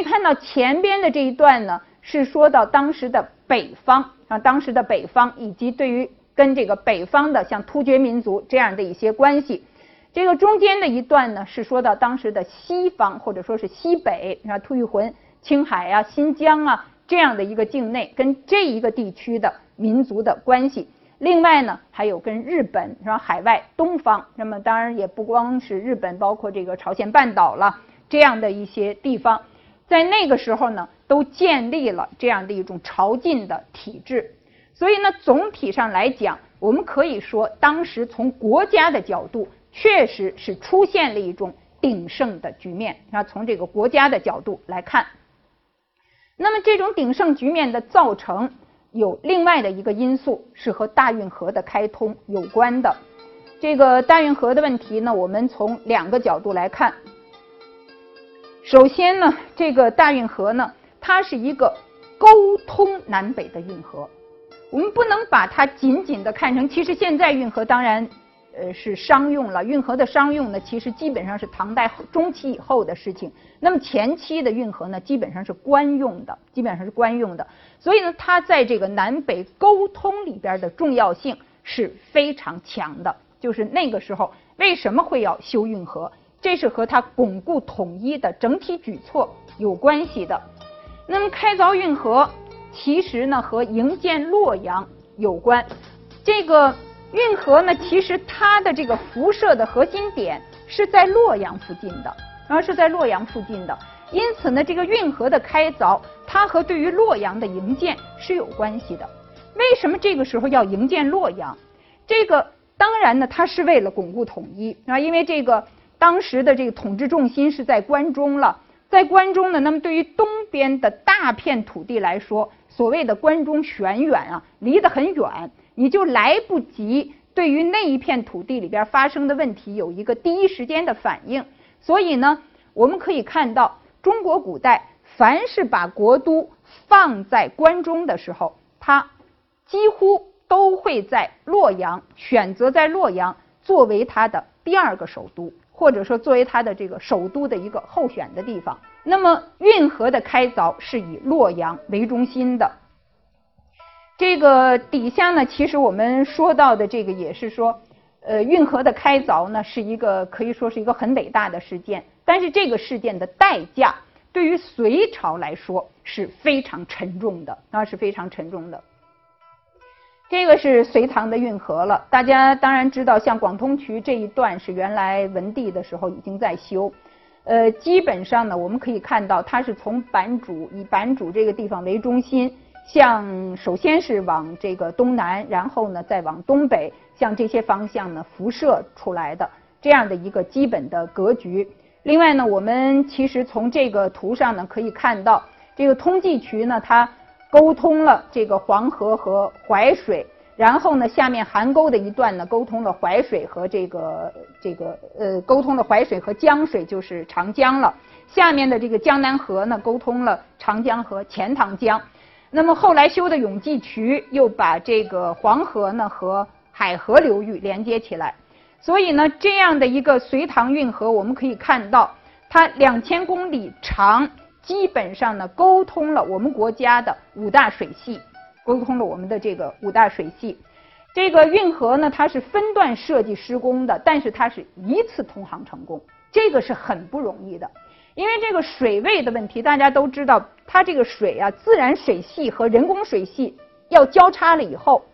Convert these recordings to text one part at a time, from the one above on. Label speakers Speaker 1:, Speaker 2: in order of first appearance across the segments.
Speaker 1: 以看到前边的这一段呢，是说到当时的北方啊，当时的北方以及对于跟这个北方的像突厥民族这样的一些关系。这个中间的一段呢，是说到当时的西方或者说是西北啊，吐谷浑、青海啊、新疆啊这样的一个境内跟这一个地区的民族的关系。另外呢，还有跟日本是吧？海外东方，那么当然也不光是日本，包括这个朝鲜半岛了这样的一些地方，在那个时候呢，都建立了这样的一种朝觐的体制。所以呢，总体上来讲，我们可以说，当时从国家的角度。确实是出现了一种鼎盛的局面。那从这个国家的角度来看，那么这种鼎盛局面的造成有另外的一个因素是和大运河的开通有关的。这个大运河的问题呢，我们从两个角度来看。首先呢，这个大运河呢，它是一个沟通南北的运河。我们不能把它仅仅的看成，其实现在运河当然。呃，是商用了运河的商用呢，其实基本上是唐代中期以后的事情。那么前期的运河呢，基本上是官用的，基本上是官用的。所以呢，它在这个南北沟通里边的重要性是非常强的。就是那个时候为什么会要修运河，这是和它巩固统一的整体举措有关系的。那么开凿运河，其实呢和营建洛阳有关。这个。运河呢，其实它的这个辐射的核心点是在洛阳附近的，然后是在洛阳附近的。因此呢，这个运河的开凿，它和对于洛阳的营建是有关系的。为什么这个时候要营建洛阳？这个当然呢，它是为了巩固统一啊，因为这个当时的这个统治重心是在关中了，在关中呢，那么对于东边的大片土地来说，所谓的关中玄远啊，离得很远。你就来不及对于那一片土地里边发生的问题有一个第一时间的反应，所以呢，我们可以看到，中国古代凡是把国都放在关中的时候，它几乎都会在洛阳选择在洛阳作为它的第二个首都，或者说作为它的这个首都的一个候选的地方。那么运河的开凿是以洛阳为中心的。这个底下呢，其实我们说到的这个也是说，呃，运河的开凿呢是一个可以说是一个很伟大的事件，但是这个事件的代价对于隋朝来说是非常沉重的，啊是非常沉重的。这个是隋唐的运河了，大家当然知道，像广通渠这一段是原来文帝的时候已经在修，呃，基本上呢，我们可以看到它是从版主以版主这个地方为中心。向首先是往这个东南，然后呢再往东北，向这些方向呢辐射出来的这样的一个基本的格局。另外呢，我们其实从这个图上呢可以看到，这个通济渠呢它沟通了这个黄河和淮水，然后呢下面邗沟的一段呢沟通了淮水和这个这个呃沟通了淮水和江水，就是长江了。下面的这个江南河呢沟通了长江和钱塘江。那么后来修的永济渠又把这个黄河呢和海河流域连接起来，所以呢这样的一个隋唐运河，我们可以看到它两千公里长，基本上呢沟通了我们国家的五大水系，沟通了我们的这个五大水系。这个运河呢它是分段设计施工的，但是它是一次通航成功，这个是很不容易的。因为这个水位的问题，大家都知道，它这个水啊，自然水系和人工水系要交叉了以后，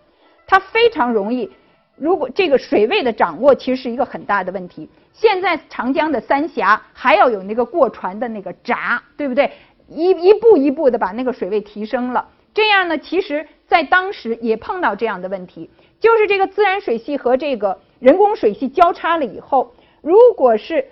Speaker 1: 它非常容易。如果这个水位的掌握，其实是一个很大的问题。现在长江的三峡还要有那个过船的那个闸，对不对？一一步一步的把那个水位提升了。这样呢，其实在当时也碰到这样的问题，就是这个自然水系和这个人工水系交叉了以后，如果是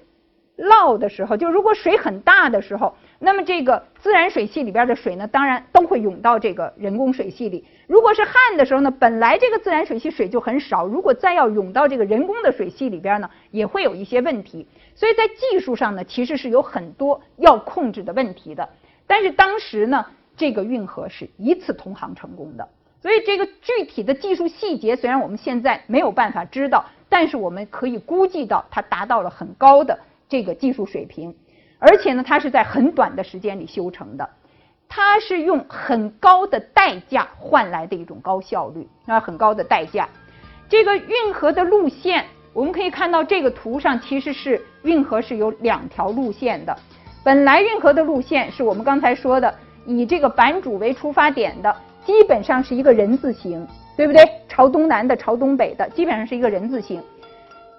Speaker 1: 涝的时候，就如果水很大的时候，那么这个自然水系里边的水呢，当然都会涌到这个人工水系里。如果是旱的时候呢，本来这个自然水系水就很少，如果再要涌到这个人工的水系里边呢，也会有一些问题。所以在技术上呢，其实是有很多要控制的问题的。但是当时呢，这个运河是一次通航成功的。所以这个具体的技术细节，虽然我们现在没有办法知道，但是我们可以估计到它达到了很高的。这个技术水平，而且呢，它是在很短的时间里修成的，它是用很高的代价换来的一种高效率啊，很高的代价。这个运河的路线，我们可以看到这个图上其实是运河是有两条路线的。本来运河的路线是我们刚才说的，以这个版主为出发点的，基本上是一个人字形，对不对？朝东南的，朝东北的，基本上是一个人字形。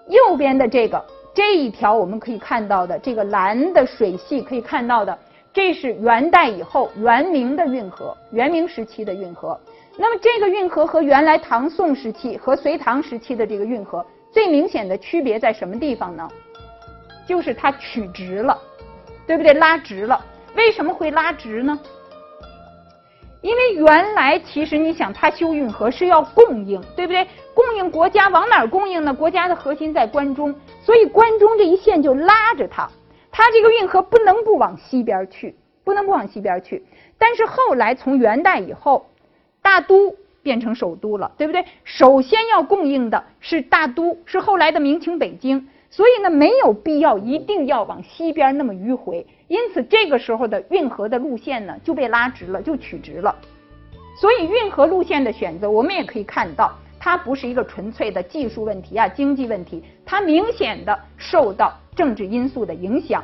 Speaker 1: 右边的这个这一条，我们可以看到的这个蓝的水系，可以看到的，这是元代以后元明的运河，元明时期的运河。那么这个运河和原来唐宋时期和隋唐时期的这个运河最明显的区别在什么地方呢？就是它曲直了。对不对？拉直了，为什么会拉直呢？因为原来其实你想，它修运河是要供应，对不对？供应国家往哪儿供应呢？国家的核心在关中，所以关中这一线就拉着它，它这个运河不能不往西边去，不能不往西边去。但是后来从元代以后，大都变成首都了，对不对？首先要供应的是大都，是后来的明清北京。所以呢，没有必要一定要往西边那么迂回，因此这个时候的运河的路线呢就被拉直了，就取直了。所以运河路线的选择，我们也可以看到，它不是一个纯粹的技术问题啊，经济问题，它明显的受到政治因素的影响。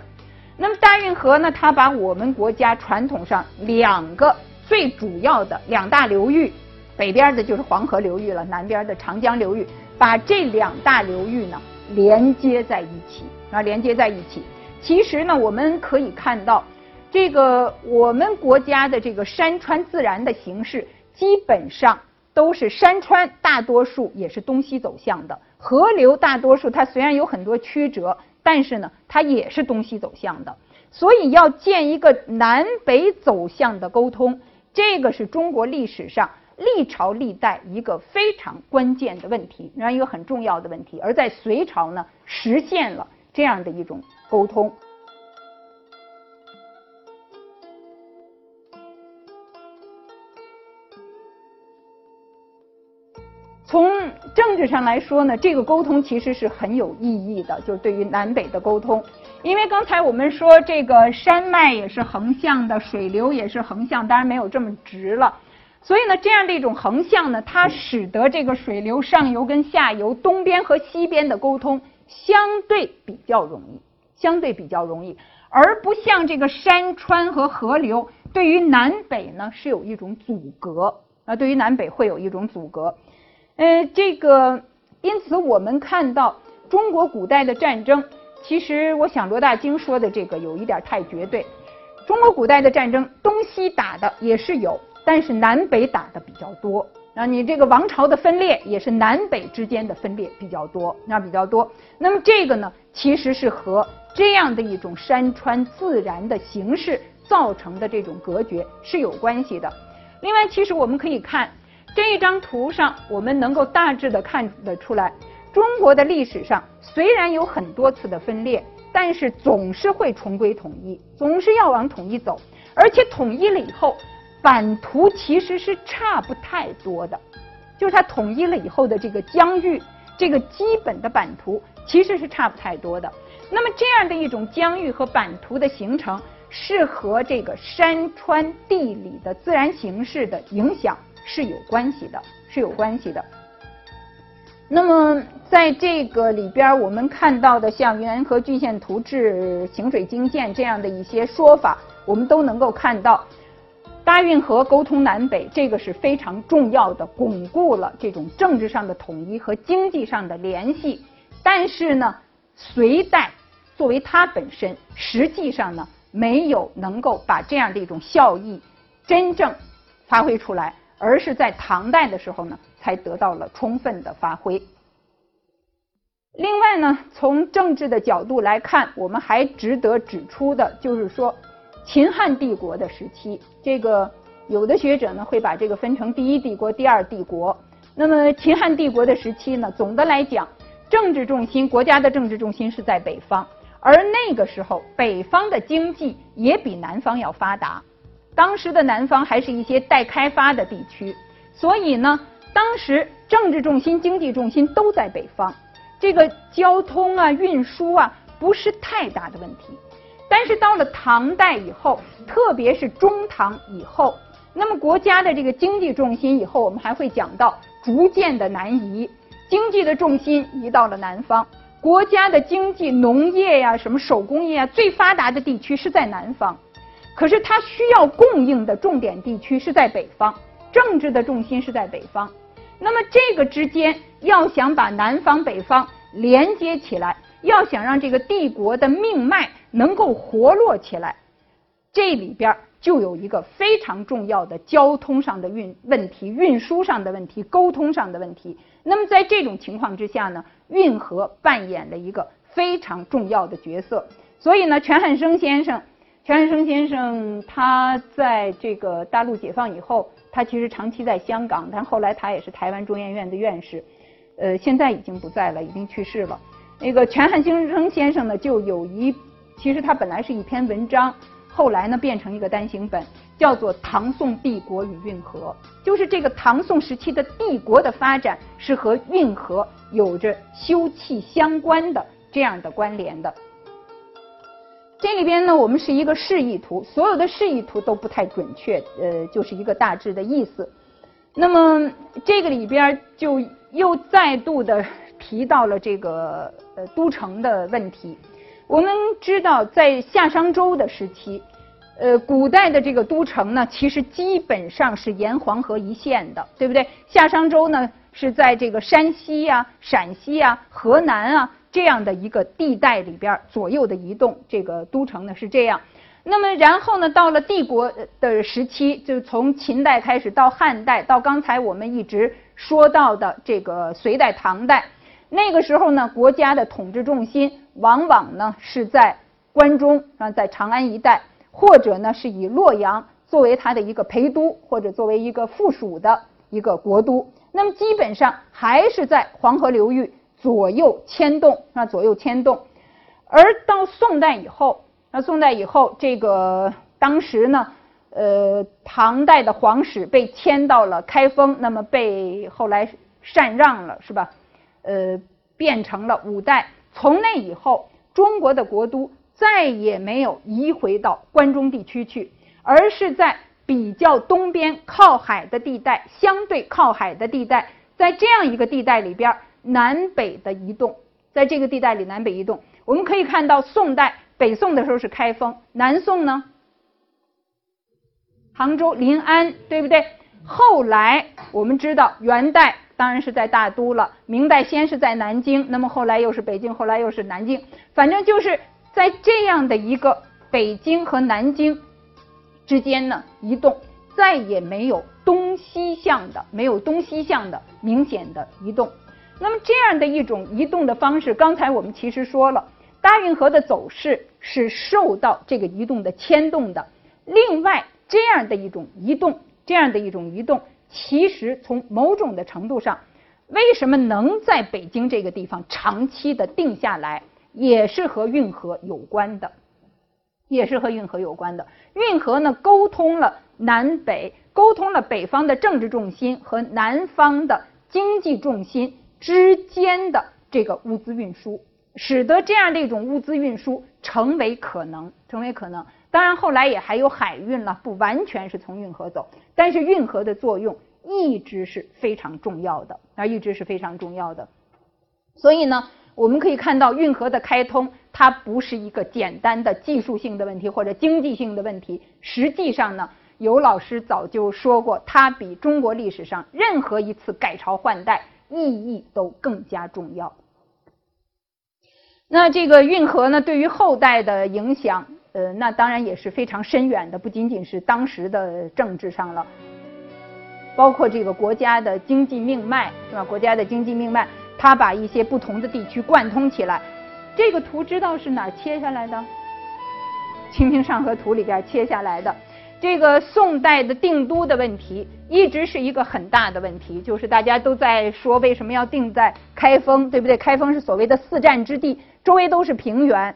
Speaker 1: 那么大运河呢，它把我们国家传统上两个最主要的两大流域，北边的就是黄河流域了，南边的长江流域，把这两大流域呢。连接在一起啊，连接在一起。其实呢，我们可以看到，这个我们国家的这个山川自然的形式，基本上都是山川大多数也是东西走向的，河流大多数它虽然有很多曲折，但是呢，它也是东西走向的。所以要建一个南北走向的沟通，这个是中国历史上。历朝历代一个非常关键的问题，然后一个很重要的问题，而在隋朝呢，实现了这样的一种沟通。从政治上来说呢，这个沟通其实是很有意义的，就是对于南北的沟通。因为刚才我们说，这个山脉也是横向的，水流也是横向，当然没有这么直了。所以呢，这样的一种横向呢，它使得这个水流上游跟下游、东边和西边的沟通相对比较容易，相对比较容易，而不像这个山川和河流对于南北呢是有一种阻隔啊，对于南北会有一种阻隔。呃，这个因此我们看到中国古代的战争，其实我想罗大经说的这个有一点太绝对。中国古代的战争，东西打的也是有。但是南北打的比较多，那你这个王朝的分裂也是南北之间的分裂比较多，那比较多。那么这个呢，其实是和这样的一种山川自然的形式造成的这种隔绝是有关系的。另外，其实我们可以看这一张图上，我们能够大致的看得出来，中国的历史上虽然有很多次的分裂，但是总是会重归统一，总是要往统一走，而且统一了以后。版图其实是差不太多的，就是它统一了以后的这个疆域，这个基本的版图其实是差不太多的。那么这样的一种疆域和版图的形成，是和这个山川地理的自然形势的影响是有关系的，是有关系的。那么在这个里边，我们看到的像元和郡县图志、行水经鉴这样的一些说法，我们都能够看到。大运河沟通南北，这个是非常重要的，巩固了这种政治上的统一和经济上的联系。但是呢，隋代作为它本身，实际上呢，没有能够把这样的一种效益真正发挥出来，而是在唐代的时候呢，才得到了充分的发挥。另外呢，从政治的角度来看，我们还值得指出的就是说。秦汉帝国的时期，这个有的学者呢会把这个分成第一帝国、第二帝国。那么秦汉帝国的时期呢，总的来讲，政治重心、国家的政治重心是在北方，而那个时候北方的经济也比南方要发达。当时的南方还是一些待开发的地区，所以呢，当时政治重心、经济重心都在北方，这个交通啊、运输啊不是太大的问题。但是到了唐代以后，特别是中唐以后，那么国家的这个经济重心以后我们还会讲到，逐渐的南移，经济的重心移到了南方。国家的经济、农业呀，什么手工业啊，最发达的地区是在南方，可是它需要供应的重点地区是在北方，政治的重心是在北方。那么这个之间要想把南方、北方连接起来，要想让这个帝国的命脉能够活络起来，这里边就有一个非常重要的交通上的运问题、运输上的问题、沟通上的问题。那么在这种情况之下呢，运河扮演了一个非常重要的角色。所以呢，全汉生先生，全汉生先生他在这个大陆解放以后。他其实长期在香港，但后来他也是台湾中研院的院士，呃，现在已经不在了，已经去世了。那个全汉兴生先生呢，就有一，其实它本来是一篇文章，后来呢变成一个单行本，叫做《唐宋帝国与运河》，就是这个唐宋时期的帝国的发展是和运河有着休戚相关的这样的关联的。这里边呢，我们是一个示意图，所有的示意图都不太准确，呃，就是一个大致的意思。那么这个里边就又再度的提到了这个呃都城的问题。我们知道，在夏商周的时期，呃，古代的这个都城呢，其实基本上是沿黄河一线的，对不对？夏商周呢是在这个山西呀、陕西啊、河南啊。这样的一个地带里边左右的移动，这个都城呢是这样。那么然后呢，到了帝国的时期，就从秦代开始到汉代，到刚才我们一直说到的这个隋代、唐代，那个时候呢，国家的统治重心往往呢是在关中啊，在长安一带，或者呢是以洛阳作为它的一个陪都，或者作为一个附属的一个国都。那么基本上还是在黄河流域。左右牵动啊，左右牵动，而到宋代以后，那宋代以后，这个当时呢，呃，唐代的皇室被迁到了开封，那么被后来禅让了，是吧？呃，变成了五代。从那以后，中国的国都再也没有移回到关中地区去，而是在比较东边靠海的地带，相对靠海的地带，在这样一个地带里边。南北的移动，在这个地带里南北移动，我们可以看到宋代北宋的时候是开封，南宋呢，杭州临安，对不对？后来我们知道元代当然是在大都了，明代先是在南京，那么后来又是北京，后来又是南京，反正就是在这样的一个北京和南京之间呢移动，再也没有东西向的，没有东西向的明显的移动。那么这样的一种移动的方式，刚才我们其实说了，大运河的走势是受到这个移动的牵动的。另外，这样的一种移动，这样的一种移动，其实从某种的程度上，为什么能在北京这个地方长期的定下来，也是和运河有关的，也是和运河有关的。运河呢，沟通了南北，沟通了北方的政治重心和南方的经济重心。之间的这个物资运输，使得这样的一种物资运输成为可能，成为可能。当然，后来也还有海运了，不完全是从运河走，但是运河的作用一直是非常重要的，啊，一直是非常重要的。所以呢，我们可以看到运河的开通，它不是一个简单的技术性的问题或者经济性的问题，实际上呢，有老师早就说过，它比中国历史上任何一次改朝换代。意义都更加重要。那这个运河呢，对于后代的影响，呃，那当然也是非常深远的，不仅仅是当时的政治上了，包括这个国家的经济命脉，是吧？国家的经济命脉，它把一些不同的地区贯通起来。这个图知道是哪切下来的？《清明上河图》里边切下来的。这个宋代的定都的问题一直是一个很大的问题，就是大家都在说为什么要定在开封，对不对？开封是所谓的四战之地，周围都是平原，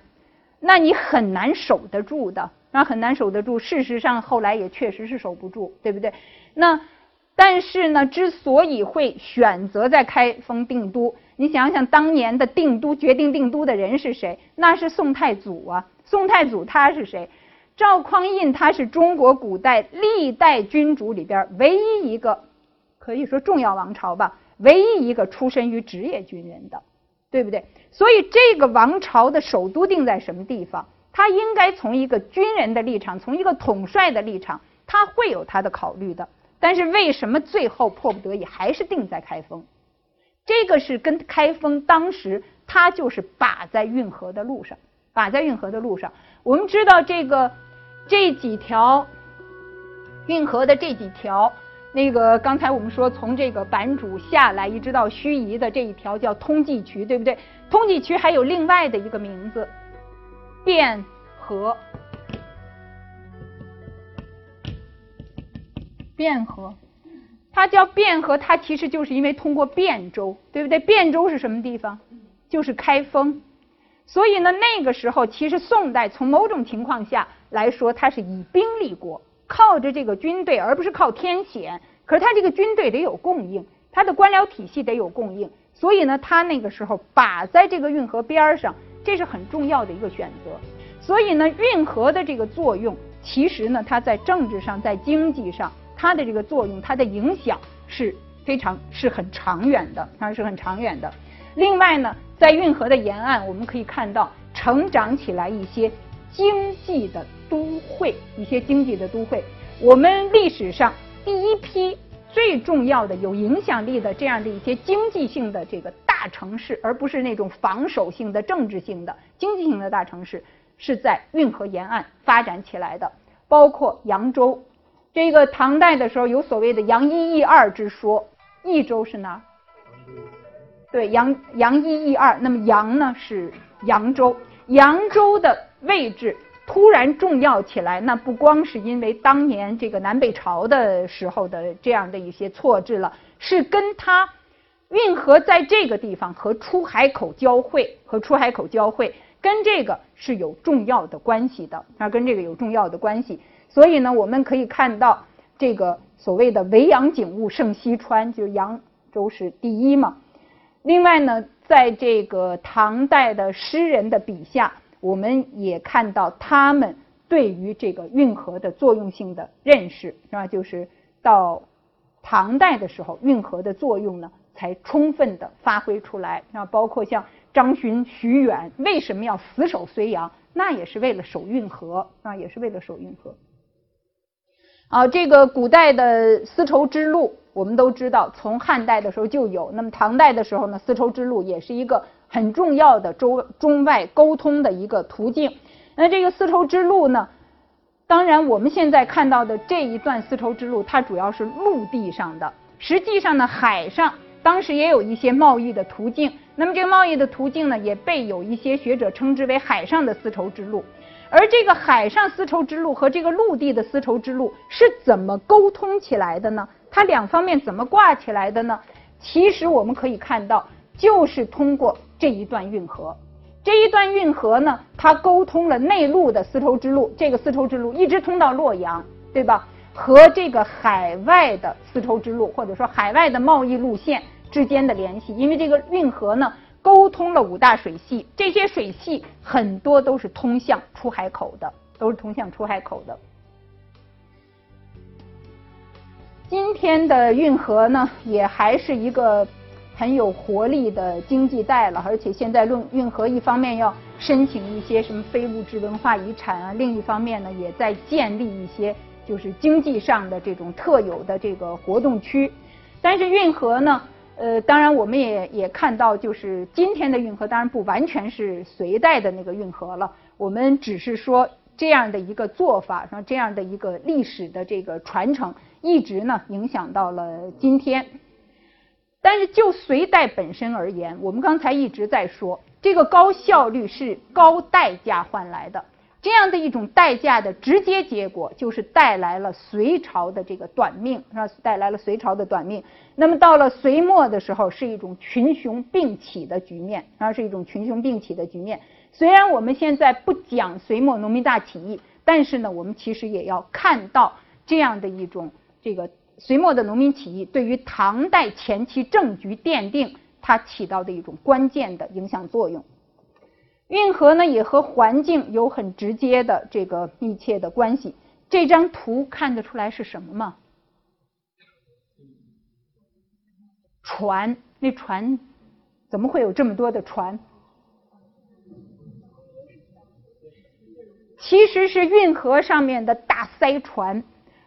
Speaker 1: 那你很难守得住的，那很难守得住。事实上后来也确实是守不住，对不对？那但是呢，之所以会选择在开封定都，你想想当年的定都决定定都的人是谁？那是宋太祖啊。宋太祖他是谁？赵匡胤他是中国古代历代君主里边唯一一个可以说重要王朝吧，唯一一个出身于职业军人的，对不对？所以这个王朝的首都定在什么地方？他应该从一个军人的立场，从一个统帅的立场，他会有他的考虑的。但是为什么最后迫不得已还是定在开封？这个是跟开封当时他就是把在运河的路上，把在运河的路上。我们知道这个这几条运河的这几条，那个刚才我们说从这个版主下来一直到盱眙的这一条叫通济渠，对不对？通济渠还有另外的一个名字。汴河，汴河，它叫汴河，它其实就是因为通过汴州，对不对？汴州是什么地方？就是开封。所以呢，那个时候其实宋代从某种情况下来说，它是以兵立国，靠着这个军队，而不是靠天险。可是它这个军队得有供应，它的官僚体系得有供应，所以呢，它那个时候把在这个运河边上。这是很重要的一个选择，所以呢，运河的这个作用，其实呢，它在政治上、在经济上，它的这个作用、它的影响是非常是很长远的，它是很长远的。另外呢，在运河的沿岸，我们可以看到成长起来一些经济的都会，一些经济的都会。我们历史上第一批最重要的、有影响力的这样的一些经济性的这个。大城市，而不是那种防守性的、政治性的、经济性的大城市，是在运河沿岸发展起来的。包括扬州，这个唐代的时候有所谓的“扬一益二”之说。益州是哪？对，扬扬一益二。那么扬呢是扬州，扬州的位置突然重要起来，那不光是因为当年这个南北朝的时候的这样的一些错置了，是跟它。运河在这个地方和出海口交汇，和出海口交汇，跟这个是有重要的关系的啊，跟这个有重要的关系。所以呢，我们可以看到这个所谓的“维扬景物胜西川”，就是扬州是第一嘛。另外呢，在这个唐代的诗人的笔下，我们也看到他们对于这个运河的作用性的认识，是吧？就是到唐代的时候，运河的作用呢。才充分的发挥出来啊！包括像张巡、徐远为什么要死守睢阳？那也是为了守运河啊，也是为了守运河。啊，这个古代的丝绸之路，我们都知道，从汉代的时候就有。那么唐代的时候呢，丝绸之路也是一个很重要的中中外沟通的一个途径。那这个丝绸之路呢，当然我们现在看到的这一段丝绸之路，它主要是陆地上的，实际上呢，海上。当时也有一些贸易的途径，那么这个贸易的途径呢，也被有一些学者称之为海上的丝绸之路。而这个海上丝绸之路和这个陆地的丝绸之路是怎么沟通起来的呢？它两方面怎么挂起来的呢？其实我们可以看到，就是通过这一段运河。这一段运河呢，它沟通了内陆的丝绸之路，这个丝绸之路一直通到洛阳，对吧？和这个海外的丝绸之路，或者说海外的贸易路线。之间的联系，因为这个运河呢，沟通了五大水系，这些水系很多都是通向出海口的，都是通向出海口的。今天的运河呢，也还是一个很有活力的经济带了，而且现在论运河一方面要申请一些什么非物质文化遗产啊，另一方面呢，也在建立一些就是经济上的这种特有的这个活动区，但是运河呢。呃，当然，我们也也看到，就是今天的运河，当然不完全是隋代的那个运河了。我们只是说这样的一个做法，说这样的一个历史的这个传承，一直呢影响到了今天。但是就隋代本身而言，我们刚才一直在说，这个高效率是高代价换来的。这样的一种代价的直接结果，就是带来了隋朝的这个短命，是吧？带来了隋朝的短命。那么到了隋末的时候，是一种群雄并起的局面，啊是一种群雄并起的局面。虽然我们现在不讲隋末农民大起义，但是呢，我们其实也要看到这样的一种这个隋末的农民起义对于唐代前期政局奠定它起到的一种关键的影响作用。运河呢也和环境有很直接的这个密切的关系。这张图看得出来是什么吗？船，那船怎么会有这么多的船？其实是运河上面的大塞船。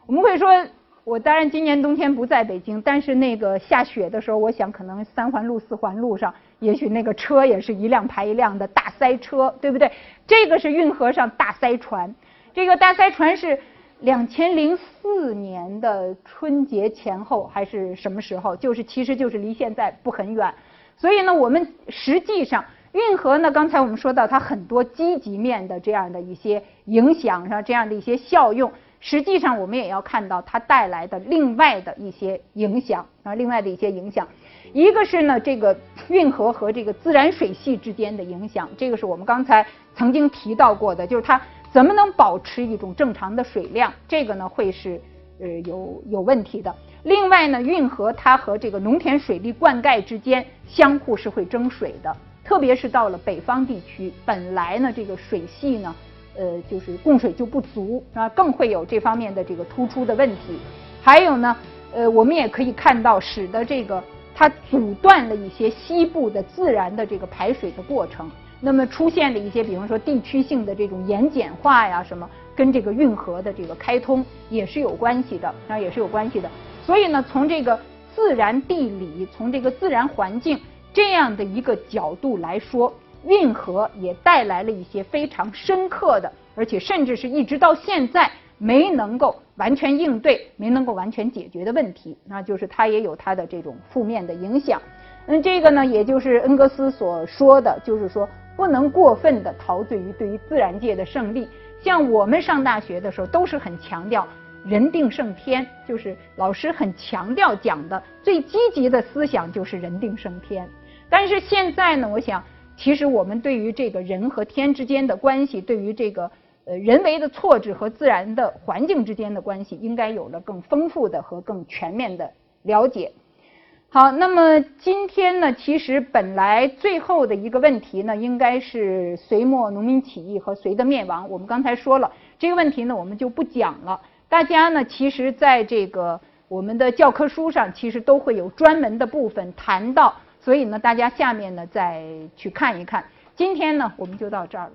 Speaker 1: 我们会说，我当然今年冬天不在北京，但是那个下雪的时候，我想可能三环路、四环路上，也许那个车也是一辆排一辆的大塞车，对不对？这个是运河上大塞船。这个大塞船是两千零四年的春节前后还是什么时候？就是其实就是离现在不很远。所以呢，我们实际上。运河呢？刚才我们说到它很多积极面的这样的一些影响上，这样的一些效用，实际上我们也要看到它带来的另外的一些影响啊，另外的一些影响。一个是呢，这个运河和这个自然水系之间的影响，这个是我们刚才曾经提到过的，就是它怎么能保持一种正常的水量，这个呢会是呃有有问题的。另外呢，运河它和这个农田水利灌溉之间相互是会争水的。特别是到了北方地区，本来呢这个水系呢，呃就是供水就不足啊，更会有这方面的这个突出的问题。还有呢，呃我们也可以看到，使得这个它阻断了一些西部的自然的这个排水的过程。那么出现了一些，比方说地区性的这种盐碱化呀什么，跟这个运河的这个开通也是有关系的啊，也是有关系的。所以呢，从这个自然地理，从这个自然环境。这样的一个角度来说，运河也带来了一些非常深刻的，而且甚至是一直到现在没能够完全应对、没能够完全解决的问题。那就是它也有它的这种负面的影响。那，这个呢，也就是恩格斯所说的，就是说不能过分的陶醉于对于自然界的胜利。像我们上大学的时候，都是很强调。人定胜天，就是老师很强调讲的最积极的思想就是人定胜天。但是现在呢，我想，其实我们对于这个人和天之间的关系，对于这个呃人为的错置和自然的环境之间的关系，应该有了更丰富的和更全面的了解。好，那么今天呢，其实本来最后的一个问题呢，应该是隋末农民起义和隋的灭亡。我们刚才说了这个问题呢，我们就不讲了。大家呢，其实在这个我们的教科书上，其实都会有专门的部分谈到。所以呢，大家下面呢再去看一看。今天呢，我们就到这儿了。